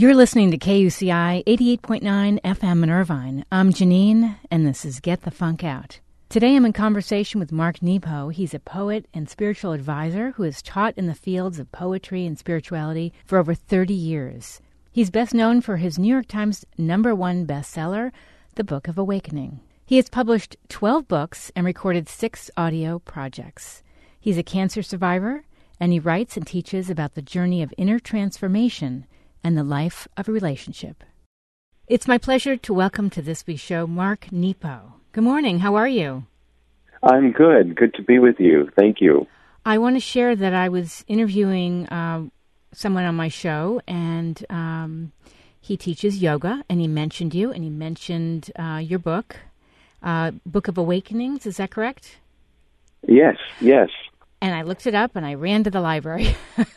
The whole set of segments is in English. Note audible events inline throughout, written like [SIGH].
You're listening to KUCI 88.9 FM in Irvine. I'm Janine, and this is Get the Funk Out. Today I'm in conversation with Mark Nepo. He's a poet and spiritual advisor who has taught in the fields of poetry and spirituality for over 30 years. He's best known for his New York Times number one bestseller, The Book of Awakening. He has published 12 books and recorded six audio projects. He's a cancer survivor, and he writes and teaches about the journey of inner transformation and the life of a relationship. It's my pleasure to welcome to this week's show Mark Nepo. Good morning. How are you? I'm good. Good to be with you. Thank you. I want to share that I was interviewing uh, someone on my show, and um, he teaches yoga, and he mentioned you, and he mentioned uh, your book, uh, Book of Awakenings. Is that correct? Yes, yes. And I looked it up, and I ran to the library. [LAUGHS]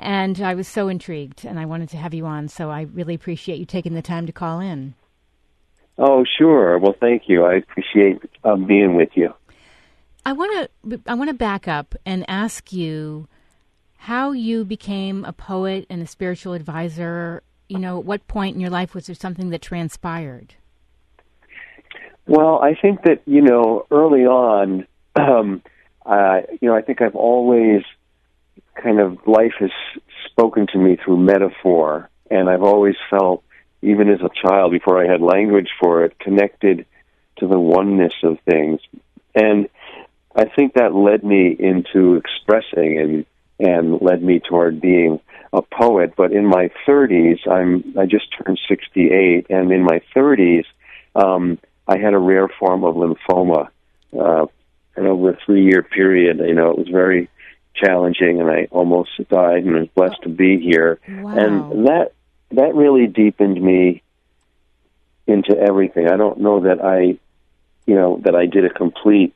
and I was so intrigued, and I wanted to have you on. So I really appreciate you taking the time to call in. Oh, sure. Well, thank you. I appreciate uh, being with you. I want to I want to back up and ask you how you became a poet and a spiritual advisor. You know, at what point in your life was there something that transpired? Well, I think that you know early on, [CLEARS THROAT] um, uh, you know, I think I've always kind of life has spoken to me through metaphor, and I've always felt, even as a child, before I had language for it, connected to the oneness of things, and I think that led me into expressing and and led me toward being a poet. But in my 30s, I'm I just turned 68, and in my 30s, um, I had a rare form of lymphoma. Uh, and over a three-year period, you know, it was very challenging, and I almost died, and was blessed to be here. Wow. And that that really deepened me into everything. I don't know that I, you know, that I did a complete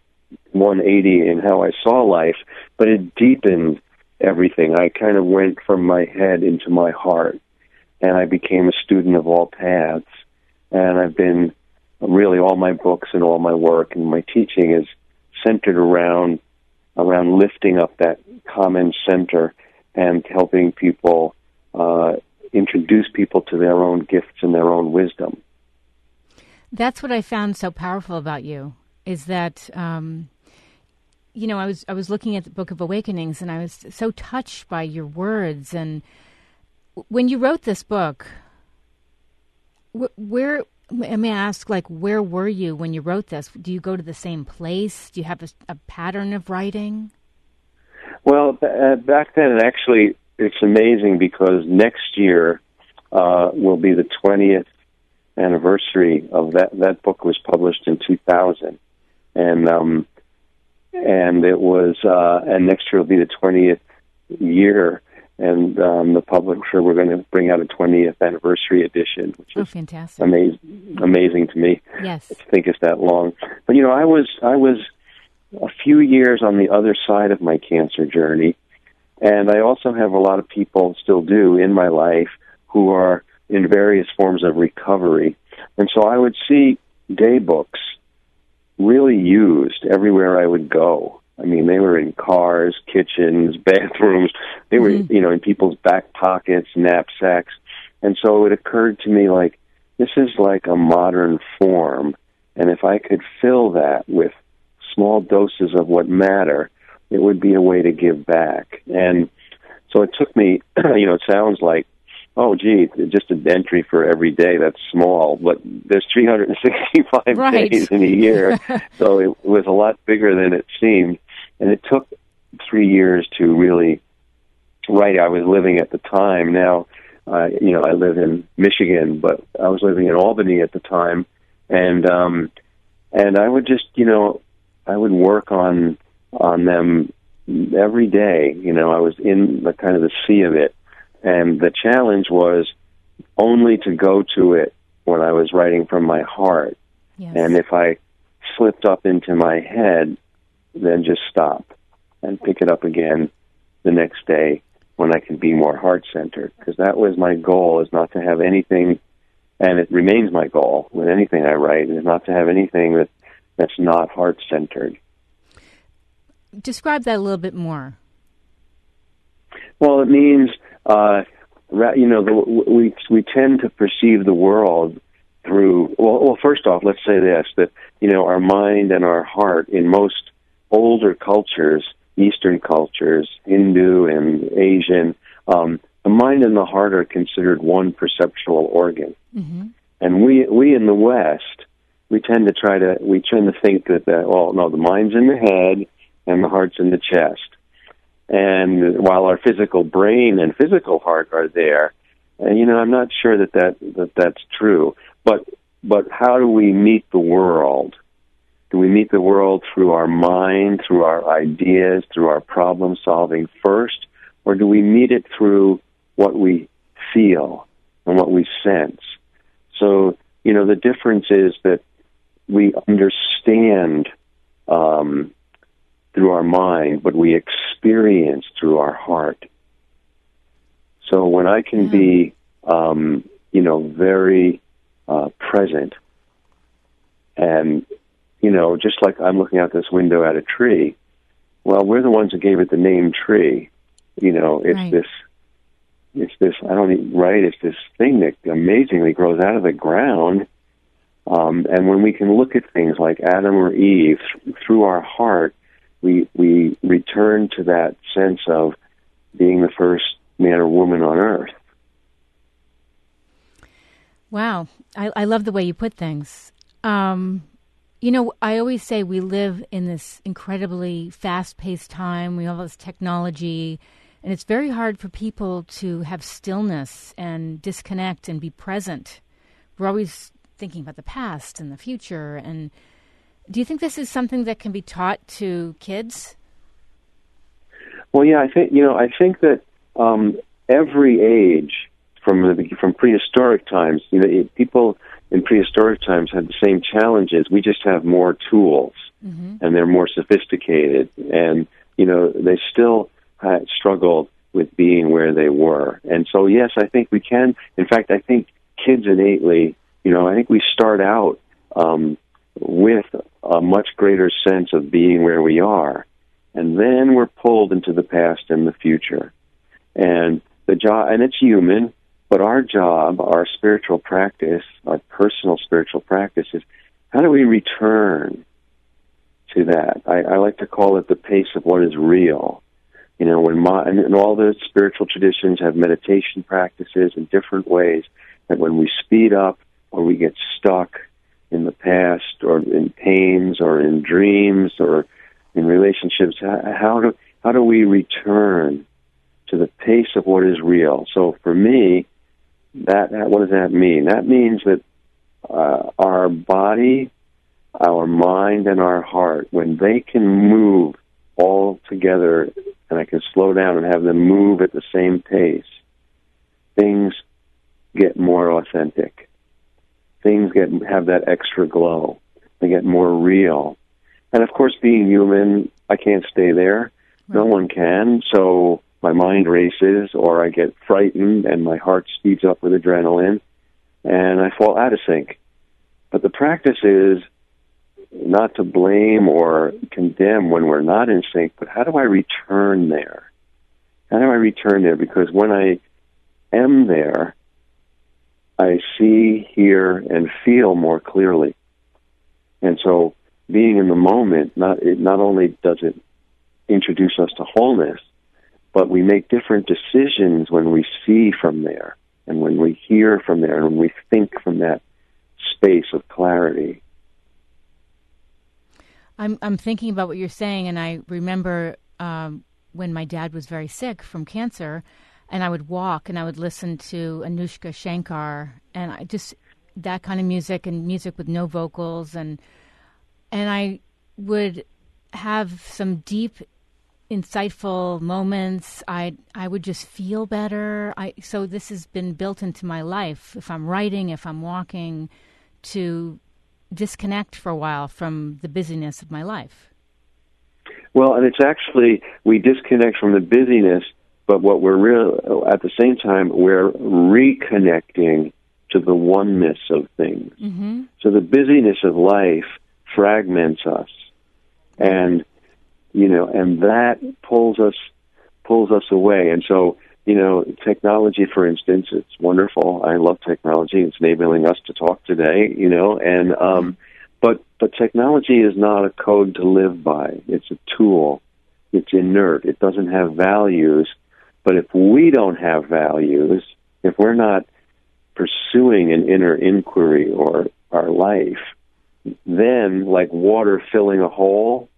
180 in how I saw life, but it deepened everything. I kind of went from my head into my heart, and I became a student of all paths. And I've been really all my books and all my work and my teaching is centered around around lifting up that common center and helping people uh, introduce people to their own gifts and their own wisdom. That's what I found so powerful about you is that um, you know I was I was looking at the Book of Awakenings and I was so touched by your words and when you wrote this book where I may ask, like, where were you when you wrote this? Do you go to the same place? Do you have a, a pattern of writing? Well, uh, back then, actually, it's amazing because next year uh, will be the 20th anniversary of that. That book was published in 2000, and um, and it was, uh, and next year will be the 20th year and um, the publisher we're going to bring out a 20th anniversary edition, which oh, is fantastic, amazing, amazing to me. Yes, to think it's that long. But you know, I was I was a few years on the other side of my cancer journey, and I also have a lot of people still do in my life who are in various forms of recovery, and so I would see day books really used everywhere I would go I mean, they were in cars, kitchens, [LAUGHS] bathrooms. They were, mm-hmm. you know, in people's back pockets, knapsacks. And so it occurred to me like, this is like a modern form. And if I could fill that with small doses of what matter, it would be a way to give back. And so it took me, [CLEARS THROAT] you know, it sounds like, oh, gee, just an entry for every day, that's small. But there's 365 right. days in a year. [LAUGHS] so it was a lot bigger than it seemed and it took three years to really write. I was living at the time. Now, uh, you know, I live in Michigan, but I was living in Albany at the time, and um, and I would just, you know, I would work on on them every day. You know, I was in the kind of the sea of it, and the challenge was only to go to it when I was writing from my heart. Yes. And if I slipped up into my head, then just stop and pick it up again the next day when I can be more heart centered. Because that was my goal: is not to have anything, and it remains my goal with anything I write is not to have anything that that's not heart centered. Describe that a little bit more. Well, it means uh, you know, the, we we tend to perceive the world through. Well, well, first off, let's say this: that you know, our mind and our heart in most older cultures, Eastern cultures, Hindu and Asian, um, the mind and the heart are considered one perceptual organ. Mm-hmm. And we we in the West, we tend to try to we tend to think that that well, no, the mind's in the head and the heart's in the chest. And while our physical brain and physical heart are there, and you know, I'm not sure that, that that that's true. But but how do we meet the world? Do we meet the world through our mind, through our ideas, through our problem solving first, or do we meet it through what we feel and what we sense? So you know, the difference is that we understand um, through our mind, but we experience through our heart. So when I can be, um, you know, very uh, present, and you know, just like I'm looking out this window at a tree, well, we're the ones that gave it the name tree. You know, it's right. this, it's this. I don't even right. It's this thing that amazingly grows out of the ground. Um, and when we can look at things like Adam or Eve through our heart, we we return to that sense of being the first man or woman on earth. Wow, I, I love the way you put things. Um, you know, I always say we live in this incredibly fast-paced time. We have all this technology, and it's very hard for people to have stillness and disconnect and be present. We're always thinking about the past and the future and do you think this is something that can be taught to kids? Well, yeah, I think you know. I think that um, every age, from the, from prehistoric times, you know, people in prehistoric times had the same challenges. We just have more tools, mm-hmm. and they're more sophisticated, and you know, they still struggled with being where they were. And so, yes, I think we can. In fact, I think kids innately, you know, I think we start out um, with a much greater sense of being where we are. And then we're pulled into the past and the future. And the job, and it's human, but our job, our spiritual practice, our personal spiritual practice is how do we return to that? I, I like to call it the pace of what is real. You know, when my, and all the spiritual traditions have meditation practices in different ways, that when we speed up or we get stuck, in the past or in pains or in dreams or in relationships how do how do we return to the pace of what is real so for me that, that what does that mean that means that uh, our body our mind and our heart when they can move all together and I can slow down and have them move at the same pace things get more authentic things get have that extra glow. They get more real. And of course, being human, I can't stay there. Right. No one can. So my mind races, or I get frightened, and my heart speeds up with adrenaline, and I fall out of sync. But the practice is not to blame or condemn when we're not in sync, but how do I return there? How do I return there? Because when I am there, I see, hear, and feel more clearly. And so, being in the moment, not it not only does it introduce us to wholeness, but we make different decisions when we see from there, and when we hear from there, and when we think from that space of clarity. I'm I'm thinking about what you're saying, and I remember um, when my dad was very sick from cancer and I would walk and I would listen to Anoushka Shankar and I just that kind of music and music with no vocals and and I would have some deep insightful moments. I i would just feel better. I so this has been built into my life. If i'm writing if i'm walking to disconnect for a while from the busyness of my life. Well and it's actually we disconnect from the busyness but what we're real at the same time we're reconnecting to the oneness of things. Mm-hmm. So the busyness of life fragments us, and you know, and that pulls us pulls us away. And so you know, technology, for instance, it's wonderful. I love technology. It's enabling us to talk today, you know, and um, but but technology is not a code to live by. It's a tool. It's inert. It doesn't have values. But if we don't have values, if we're not pursuing an inner inquiry or our life, then like water filling a hole,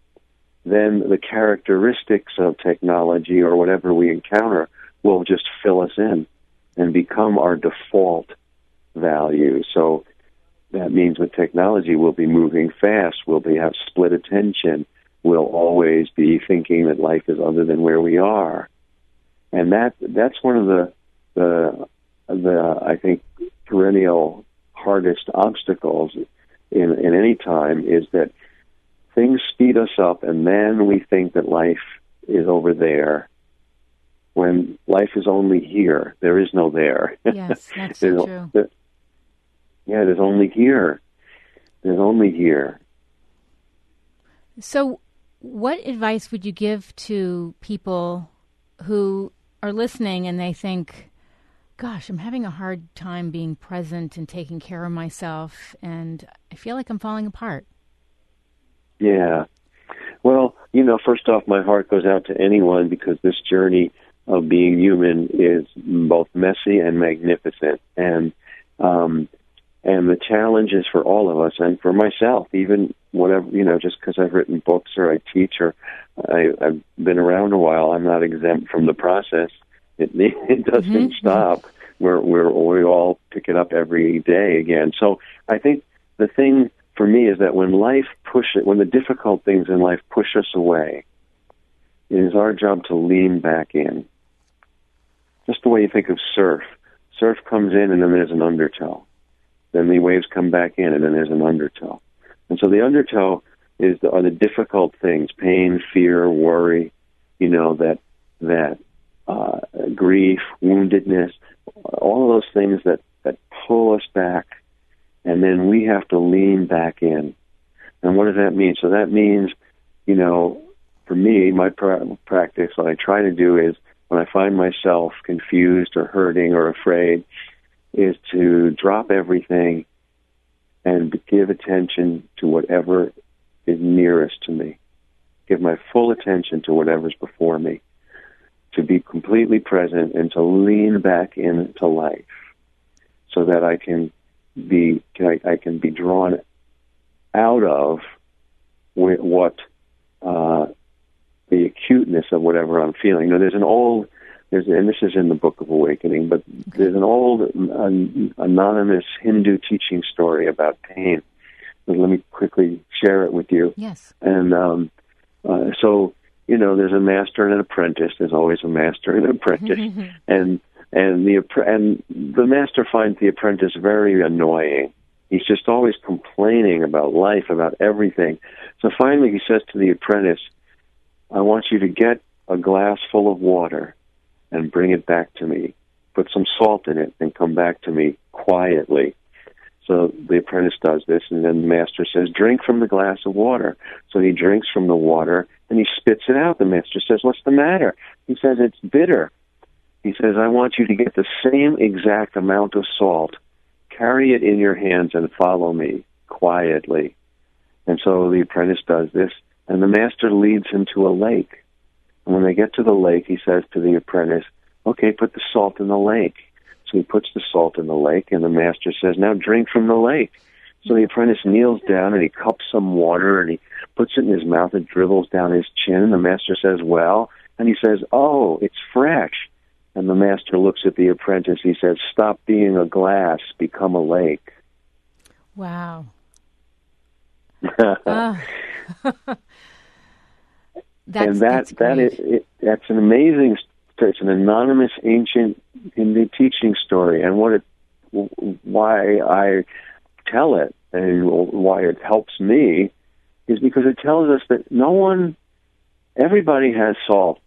then the characteristics of technology or whatever we encounter will just fill us in and become our default value. So that means with technology, we'll be moving fast, we'll be have split attention, we'll always be thinking that life is other than where we are, and that that's one of the the the I think perennial hardest obstacles in in any time is that things speed us up, and then we think that life is over there. When life is only here, there is no there. Yes, [LAUGHS] that's so true. Yeah, there's only here. There's only here. So, what advice would you give to people who are listening and they think, gosh, I'm having a hard time being present and taking care of myself, and I feel like I'm falling apart? Yeah. Well, you know, first off, my heart goes out to anyone because this journey of being human is both messy and magnificent, and um, and the challenge is for all of us and for myself, even whatever you know, just because I've written books or I teach or I, I've been around a while, I'm not exempt from the process. It [LAUGHS] it doesn't mm-hmm. stop. We're we're we all pick it up every day again. So I think the thing for me is that when life pushes, when the difficult things in life push us away, it is our job to lean back in. Just the way you think of surf. Surf comes in and then there's an undertow. Then the waves come back in and then there's an undertow. And so the undertow is the, are the difficult things, pain, fear, worry, you know, that, that, uh, grief, woundedness, all of those things that, that pull us back and then we have to lean back in. And what does that mean? So that means, you know, for me, my pra- practice, what I try to do is when I find myself confused or hurting or afraid, is to drop everything and give attention to whatever is nearest to me. Give my full attention to whatever's before me. To be completely present and to lean back into life so that I can be I, I can be drawn out of what uh, the acuteness of whatever I'm feeling. Now, there's an old there's and this is in the Book of Awakening, but there's an old an, anonymous Hindu teaching story about pain. let me quickly share it with you. Yes. And um, uh, so you know, there's a master and an apprentice. There's always a master and an apprentice, [LAUGHS] and and the and the master finds the apprentice very annoying. He's just always complaining about life, about everything. So finally, he says to the apprentice, "I want you to get a glass full of water and bring it back to me. Put some salt in it and come back to me quietly." So the apprentice does this, and then the master says, "Drink from the glass of water." So he drinks from the water, and he spits it out. The master says, "What's the matter?" He says, "It's bitter." He says, I want you to get the same exact amount of salt, carry it in your hands, and follow me quietly. And so the apprentice does this, and the master leads him to a lake. And when they get to the lake, he says to the apprentice, Okay, put the salt in the lake. So he puts the salt in the lake, and the master says, Now drink from the lake. So the apprentice kneels down and he cups some water and he puts it in his mouth. and dribbles down his chin. And the master says, Well, and he says, Oh, it's fresh. And the master looks at the apprentice. He says, Stop being a glass, become a lake. Wow. [LAUGHS] uh. [LAUGHS] that's, and that that is it, that's an amazing it's an anonymous ancient Hindu teaching story and what it why I tell it and why it helps me is because it tells us that no one everybody has salt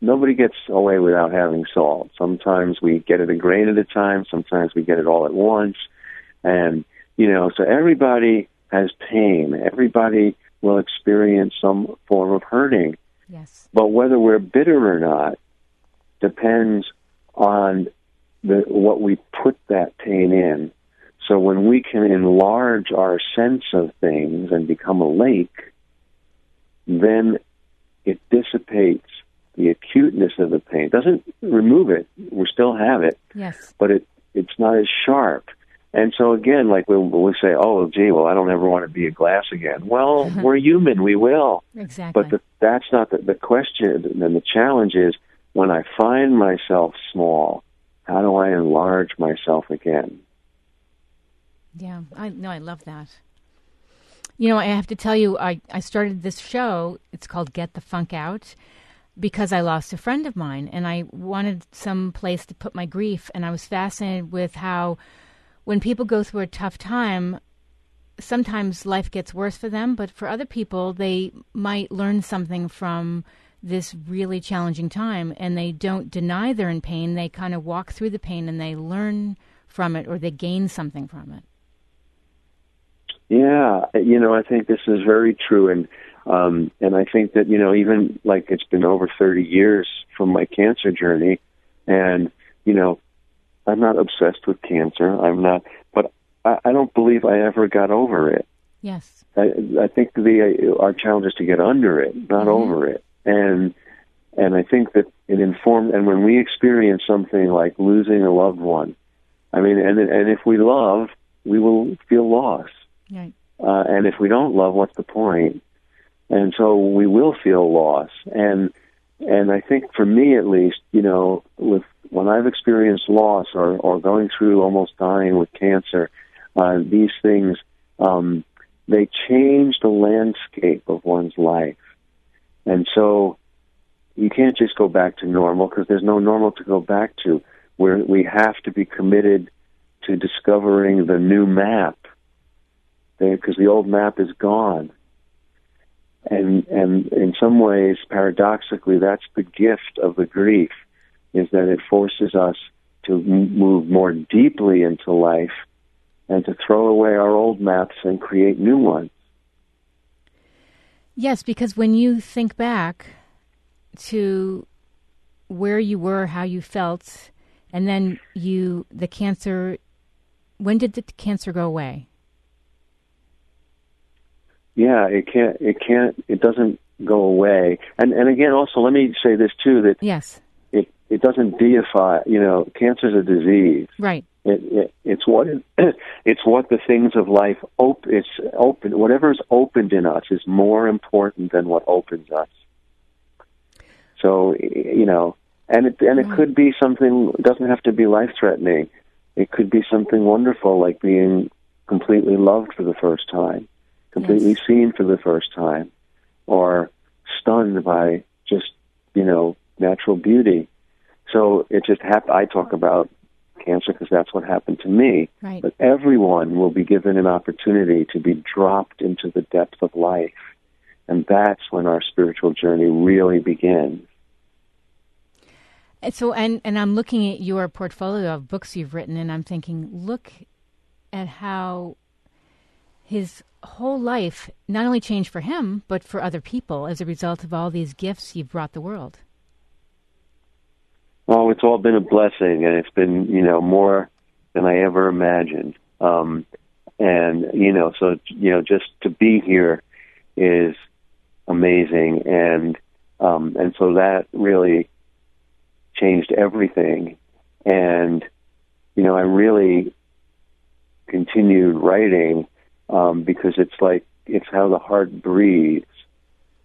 nobody gets away without having salt. Sometimes we get it a grain at a time, sometimes we get it all at once. And, you know, so everybody has pain. Everybody will experience some form of hurting. Yes. But whether we're bitter or not, depends on the, what we put that pain in. So when we can enlarge our sense of things and become a lake, then it dissipates the acuteness of the pain. It doesn't remove it. We still have it. Yes. But it it's not as sharp. And so again, like when we say, "Oh, gee, well, I don't ever want to be a glass again." Well, [LAUGHS] we're human; we will. Exactly. But the, that's not the, the question. And the challenge is when I find myself small, how do I enlarge myself again? Yeah, I no, I love that. You know, I have to tell you, I, I started this show. It's called Get the Funk Out because I lost a friend of mine and I wanted some place to put my grief. And I was fascinated with how when people go through a tough time, sometimes life gets worse for them, but for other people, they might learn something from this really challenging time and they don't deny they're in pain. They kind of walk through the pain and they learn from it or they gain something from it. Yeah, you know, I think this is very true, and um, and I think that you know, even like it's been over thirty years from my cancer journey, and you know, I'm not obsessed with cancer. I'm not, but I, I don't believe I ever got over it. Yes, I, I think the our challenge is to get under it, not Mhm. over it, and and I think that it informed. And when we experience something like losing a loved one, I mean, and and if we love, we will feel loss. right. Uh, and if we don't love, what's the point? And so we will feel loss. And and I think for me at least, you know, with when I've experienced loss or or going through almost dying with cancer, uh, these things um, they change the landscape of one's life. And so you can't just go back to normal because there's no normal to go back to. Where we have to be committed to discovering the new map because the old map is gone. And and in some ways, paradoxically, that's the gift of the grief, is that it forces us to move more deeply into life and to throw away our old maps and create new ones. Yes, because when you think back to where you were, how you felt, and then you the cancer when did the cancer go away? Yeah, it can't. It can't. It doesn't go away. And and again, also, let me say this too: that Yes. it it doesn't deify. You know, cancer is a disease. Right. It, it, it's what it, [CLEARS THROAT] it's what the things of life op- it's open. Whatever is opened in us is more important than what opens us. So you know, and it and it Right. could be something. It doesn't have to be life threatening. It could be something wonderful, like being completely loved for the first time, completely Yes. seen for the first time, or stunned by just you know natural beauty. So it just happened. I talk about cancer because that's what happened to me. Right. But everyone will be given an opportunity to be dropped into the depth of life. And that's when our spiritual journey really begins. And So and and I'm looking at your portfolio of books you've written and I'm thinking look at how his whole life not only changed for him but for other people as a result of all these gifts you've brought the world. Well, it's all been a blessing, and it's been, you know, more than I ever imagined. Um, and, you know, so, you know, just to be here is amazing. And, um, and so that really changed everything. And, you know, I really continued writing um, because it's like it's how the heart breathes.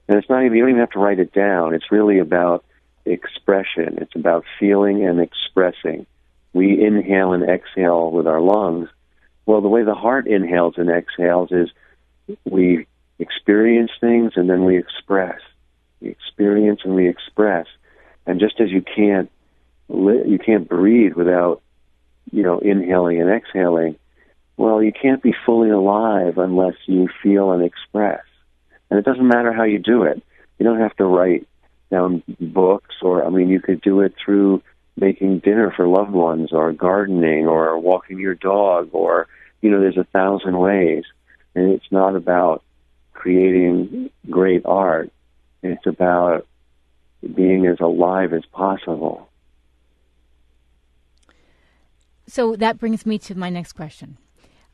And it's not even you don't even have to write it down. It's really about expression. It's about feeling and expressing. We inhale and exhale with our lungs. Well, the way the heart inhales and exhales is we experience things and then we express. We experience and we express. And just as you can't you can't breathe without you know inhaling and exhaling, well, you can't be fully alive unless you feel and express. And it doesn't matter how you do it. You don't have to write down books or I mean you could do it through making dinner for loved ones or gardening or walking your dog or you know there's a thousand ways and it's not about creating great art it's about being as alive as possible So that brings me to my next question.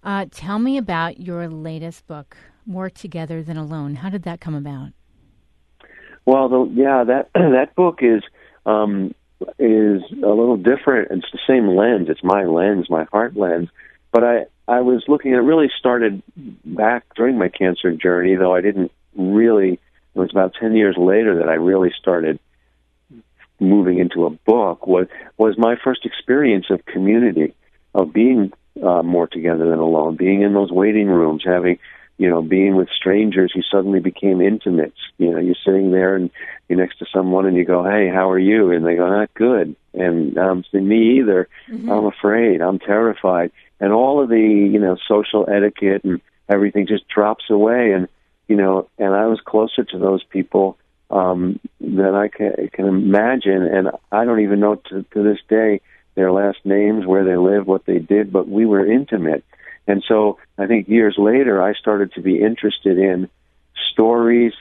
Uh, tell me about your latest book, More Together Than Alone. How did that come about? Well, the, yeah, that [CLEARS THROAT] that book is um, is a little different. It's the same lens. It's my lens, my heart lens. But I I was looking. It really started back during my cancer journey, though I didn't really. It was about ten years later that I really started moving into a book. Was was my first experience of community, of being uh, more together than alone, being in those waiting rooms, having you know, being with strangers, you suddenly became intimate. You know, you're sitting there and you're next to someone and you go, "Hey, how are you?" And they go, "Not good." And um, me either. Mm-hmm. I'm afraid. I'm terrified. And all of the you know social etiquette and everything just drops away. And you know, and I was closer to those people um, than I can, can imagine. And I don't even know to, to this day their last names, where they live, what they did, but we were intimate. And so I think years later, I started to be interested in stories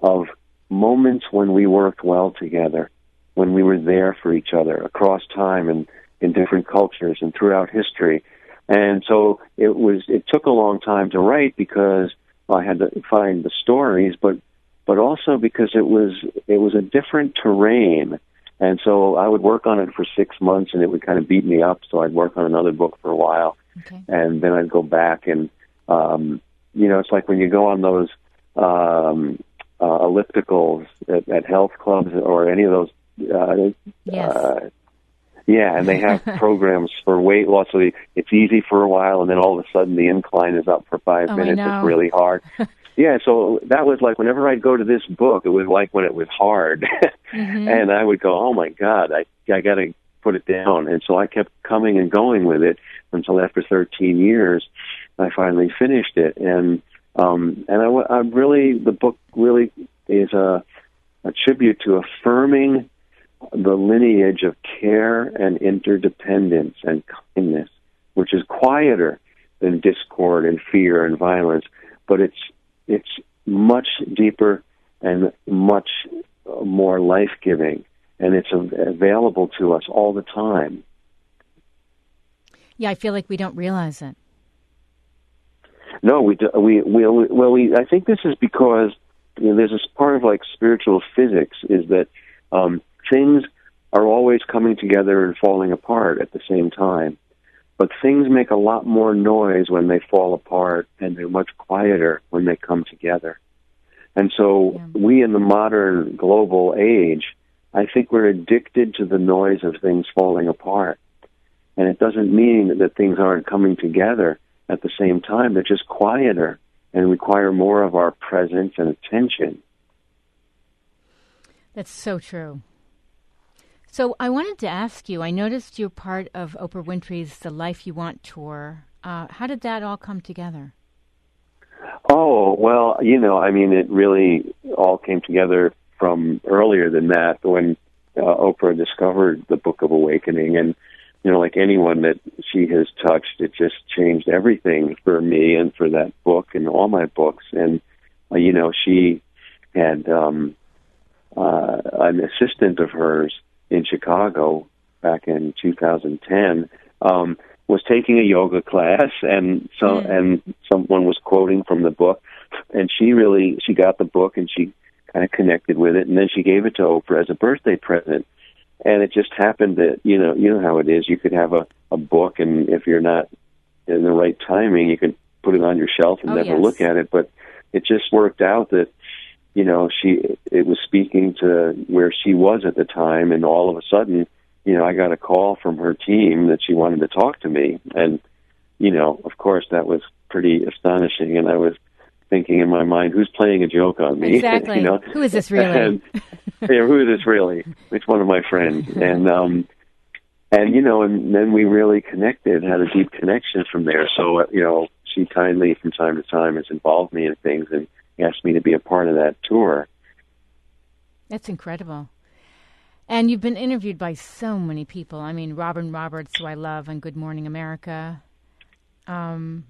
of moments when we worked well together, when we were there for each other across time and in different cultures and throughout history. And so it was, it took a long time to write because I had to find the stories, but, but also because it was, it was a different terrain. And so I would work on it for six months and it would kind of beat me up. So I'd work on another book for a while Okay. And then I'd go back and, um, you know, it's like when you go on those um, uh, ellipticals at, at health clubs or any of those. Uh, yes. Uh, yeah, and they have [LAUGHS] programs for weight loss. So it's easy for a while, and then all of a sudden the incline is up for five oh, minutes. It's really hard. [LAUGHS] yeah, so that was like whenever I'd go to this book, it was like when it was hard, [LAUGHS] mm-hmm. and I would go, "Oh my God, I I got to put it down." And so I kept coming and going with it until after 13 years, I finally finished it. And um, and I, I really the book really is a, a tribute to affirming the lineage of care and interdependence and kindness, which is quieter than discord and fear and violence, but it's it's much deeper and much more life giving, and it's available to us all the time. Yeah, I feel like we don't realize it. No, we do, we we well we I think this is because you know, there's this part of like spiritual physics is that um, things are always coming together and falling apart at the same time, but things make a lot more noise when they fall apart, and they're much quieter when they come together. And so yeah. we in the modern global age, I think we're addicted to the noise of things falling apart. And it doesn't mean that things aren't coming together at the same time. They're just quieter and require more of our presence and attention. That's so true. So I wanted to ask you I noticed you're part of Oprah Winfrey's The Life You Want tour. Uh, how did that all come together? Oh, well, you know, I mean, it really all came together from earlier than that when uh, Oprah discovered the Book of Awakening. And you know, like anyone that she has touched, it just changed everything for me and for that book and all my books. And, uh, you know, she had um, uh, an assistant of hers in Chicago back in 2010 um, was taking a yoga class, and so mm. and someone was quoting from the book, and she really she got the book and she kind of connected with it, and then she gave it to Oprah as a birthday present and it just happened that you know you know how it is. You could have a a book, and if you're not in the right timing, you can put it on your shelf and oh, never yes. look at it. But it just worked out that you know she it was speaking to where she was at the time, and all of a sudden, you know, I got a call from her team that she wanted to talk to me, and you know, of course, that was pretty astonishing, and I was thinking in my mind, who's playing a joke on me? [LAUGHS] Exactly. you know? Who is this really? and, [LAUGHS] yeah, who is this really? It's one of my friends. [LAUGHS] And um and you know, and then we really connected, had a deep connection from there. So uh, you know, she kindly from time to time has involved me in things and asked me to be a part of that tour. That's incredible. And you've been interviewed by so many people. I mean, Robin Roberts, who I love, on Good Morning America. Um,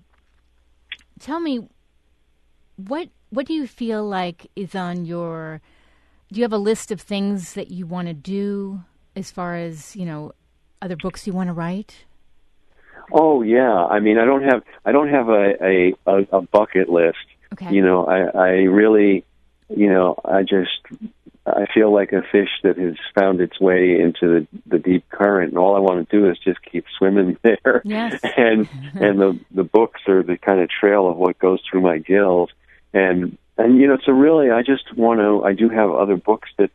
tell me, what what do you feel like is on your do you have a list of things that you want to do as far as you know other books you want to write Oh yeah, I mean, I don't have I don't have a, a, a bucket list. Okay. You know, I I really, you know, I just I feel like a fish that has found its way into the the deep current, and all I want to do is just keep swimming [LAUGHS] there. Yes. and and the the books are the kind of trail of what goes through my gills, and and you know, so really, I just want to. I do have other books that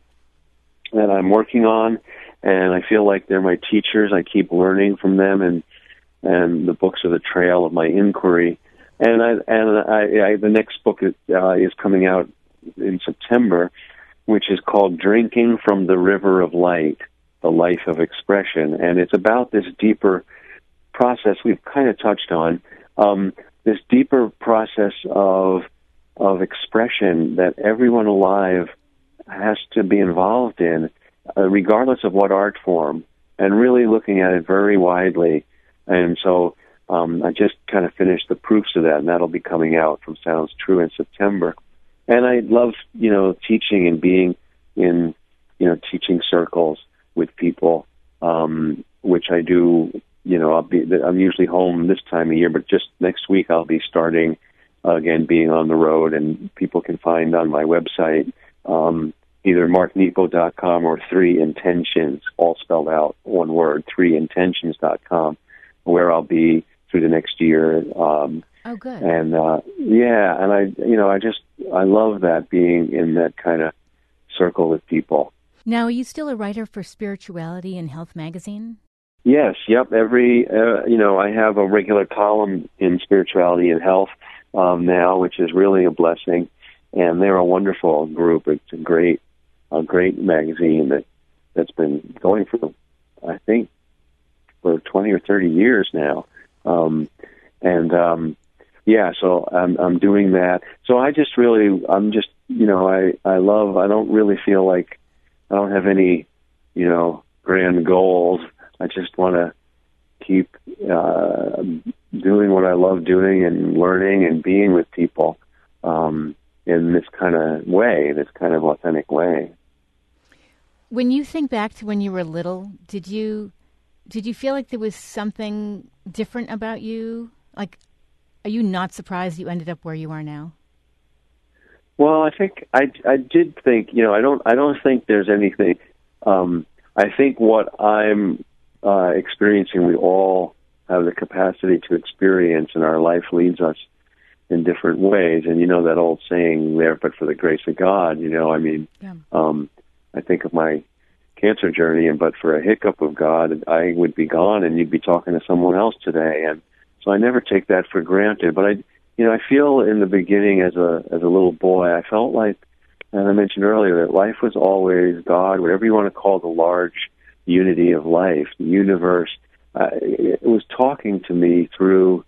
that I'm working on, and I feel like they're my teachers. I keep learning from them, and and the books are the trail of my inquiry. And I and I, I the next book is, uh, is coming out in September, which is called "Drinking from the River of Light: The Life of Expression," and it's about this deeper process we've kind of touched on. Um, this deeper process of of expression that everyone alive has to be involved in, uh, regardless of what art form, and really looking at it very widely. And so um, I just kind of finished the proofs of that, and that'll be coming out from Sounds True in September. And I love, you know, teaching and being in, you know, teaching circles with people, um, which I do. You know, I'll be. I'm usually home this time of year, but just next week I'll be starting uh, again, being on the road, and people can find on my website um, either marknepo.com or Three Intentions, all spelled out, one word, threeintentions.com, where I'll be through the next year. Um, oh, good. And uh, yeah, and I, you know, I just I love that being in that kind of circle with people. Now, are you still a writer for Spirituality and Health magazine? Yes, yep. Every uh, you know, I have a regular column in Spirituality and Health um, now, which is really a blessing. And they're a wonderful group. It's a great, a great magazine that that's been going for, I think, for twenty or thirty years now. Um, and um, yeah, so I'm I'm doing that. So I just really, I'm just, you know, I I love. I don't really feel like I don't have any, you know, grand goals. I just want to keep uh, doing what I love doing and learning and being with people um, in this kind of way, this kind of authentic way. When you think back to when you were little, did you did you feel like there was something different about you? Like, are you not surprised you ended up where you are now? Well, I think I I did think you know I don't I don't think there's anything. Um, I think what I'm uh, experiencing, we all have the capacity to experience, and our life leads us in different ways. And you know that old saying there, but for the grace of God, you know, I mean, Yeah. um, I think of my cancer journey, and but for a hiccup of God, I would be gone, and you'd be talking to someone else today. And so I never take that for granted. But I, you know, I feel in the beginning as a as a little boy, I felt like, as I mentioned earlier, that life was always God, whatever you want to call the large unity of life, the universe. Uh, it was talking to me through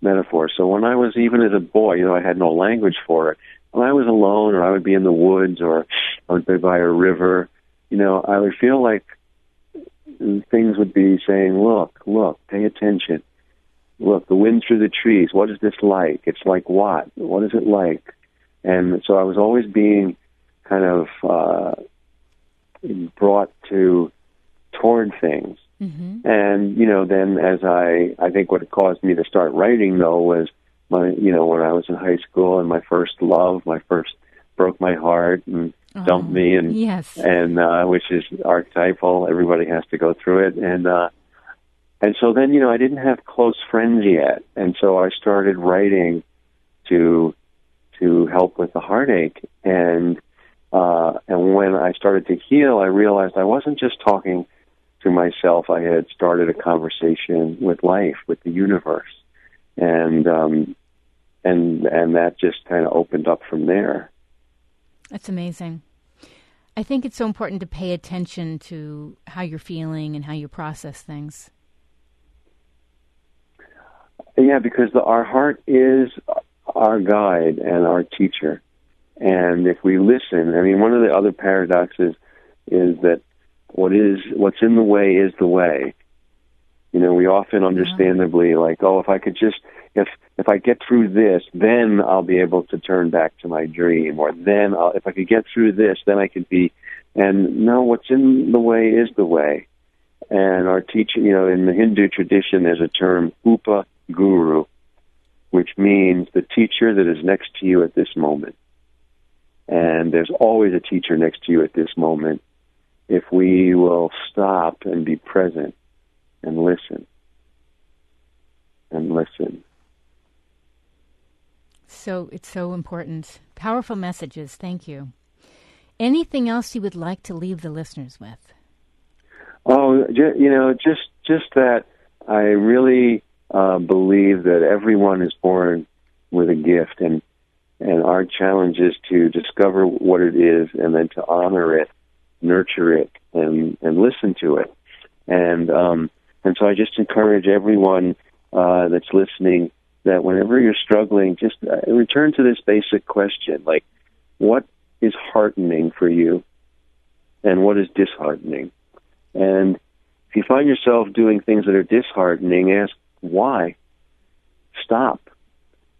metaphor. So when I was even as a boy, you know, I had no language for it. When I was alone, or I would be in the woods, or I would be by a river, you know, I would feel like things would be saying, "Look, look, pay attention. Look, the wind through the trees. What is this like? It's like what? What is it like?" And so I was always being kind of uh, brought to toward things. Mm-hmm. And you know, then as I, I think what caused me to start writing though was my, you know, when I was in high school and my first love, my first broke my heart and Oh, me, and yes. and uh, which is archetypal. Everybody has to go through it, and uh, and so then you know I didn't have close friends yet, and so I started writing to to help with the heartache, and uh, and when I started to heal, I realized I wasn't just talking to myself. I had started a conversation with life, with the universe, and um, and and that just kind of opened up from there. That's amazing. I think it's so important to pay attention to how you're feeling and how you process things. Yeah, because the, our heart is our guide and our teacher. And if we listen, I mean, one of the other paradoxes is that what is what's in the way is the way. You know, we often understandably like, oh, if I could just if if I get through this, then I'll be able to turn back to my dream, or then I'll, if I could get through this, then I could be. And no, what's in the way is the way, And our teaching, you know, in the Hindu tradition, there's a term upa guru, which means the teacher that is next to you at this moment. And there's always a teacher next to you at this moment if we will stop and be present and listen and listen. So it's so important. Powerful messages. Thank you. Anything else you would like to leave the listeners with? Oh, you know, just just that I really uh, believe that everyone is born with a gift, and and our challenge is to discover what it is, and then to honor it, nurture it, and and listen to it, and um, and so I just encourage everyone uh, that's listening that whenever you're struggling, just uh, return to this basic question, like, what is heartening for you, and what is disheartening and if you find yourself doing things that are disheartening, ask why. Stop.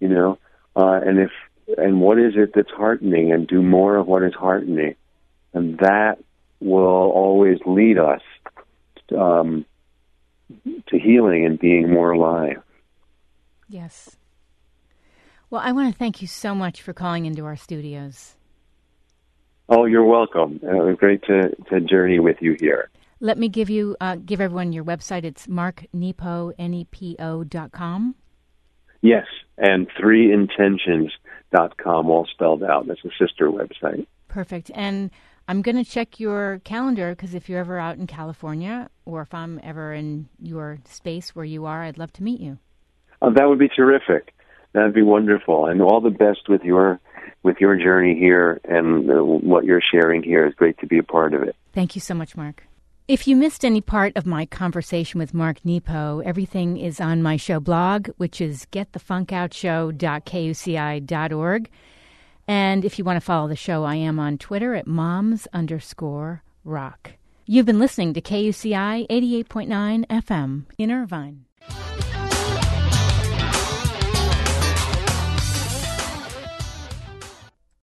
You know, uh, and if and what is it that's heartening, and do more of what is heartening, and that will always lead us um, to healing and being more alive. Yes. Well, I want to thank you so much for calling into our studios. Oh, you're welcome. Uh, it was great to, to journey with you here. Let me give you uh, give everyone your website. It's marknepo, N-E-P-O dot com. Yes, and threeintentions.com, all spelled out. That's a sister website. Perfect. And I'm going to check your calendar because if you're ever out in California or if I'm ever in your space where you are, I'd love to meet you. Oh, that would be terrific. That'd be wonderful. And all the best with your with your journey here and uh, what you're sharing here. It's great to be a part of it. Thank you so much, Mark. If you missed any part of my conversation with Mark Nepo, everything is on my show blog, which is getthefunkoutshow.kuci.org. And if you want to follow the show, I am on Twitter at moms underscore rock. You've been listening to KUCI 88.9 FM in Irvine.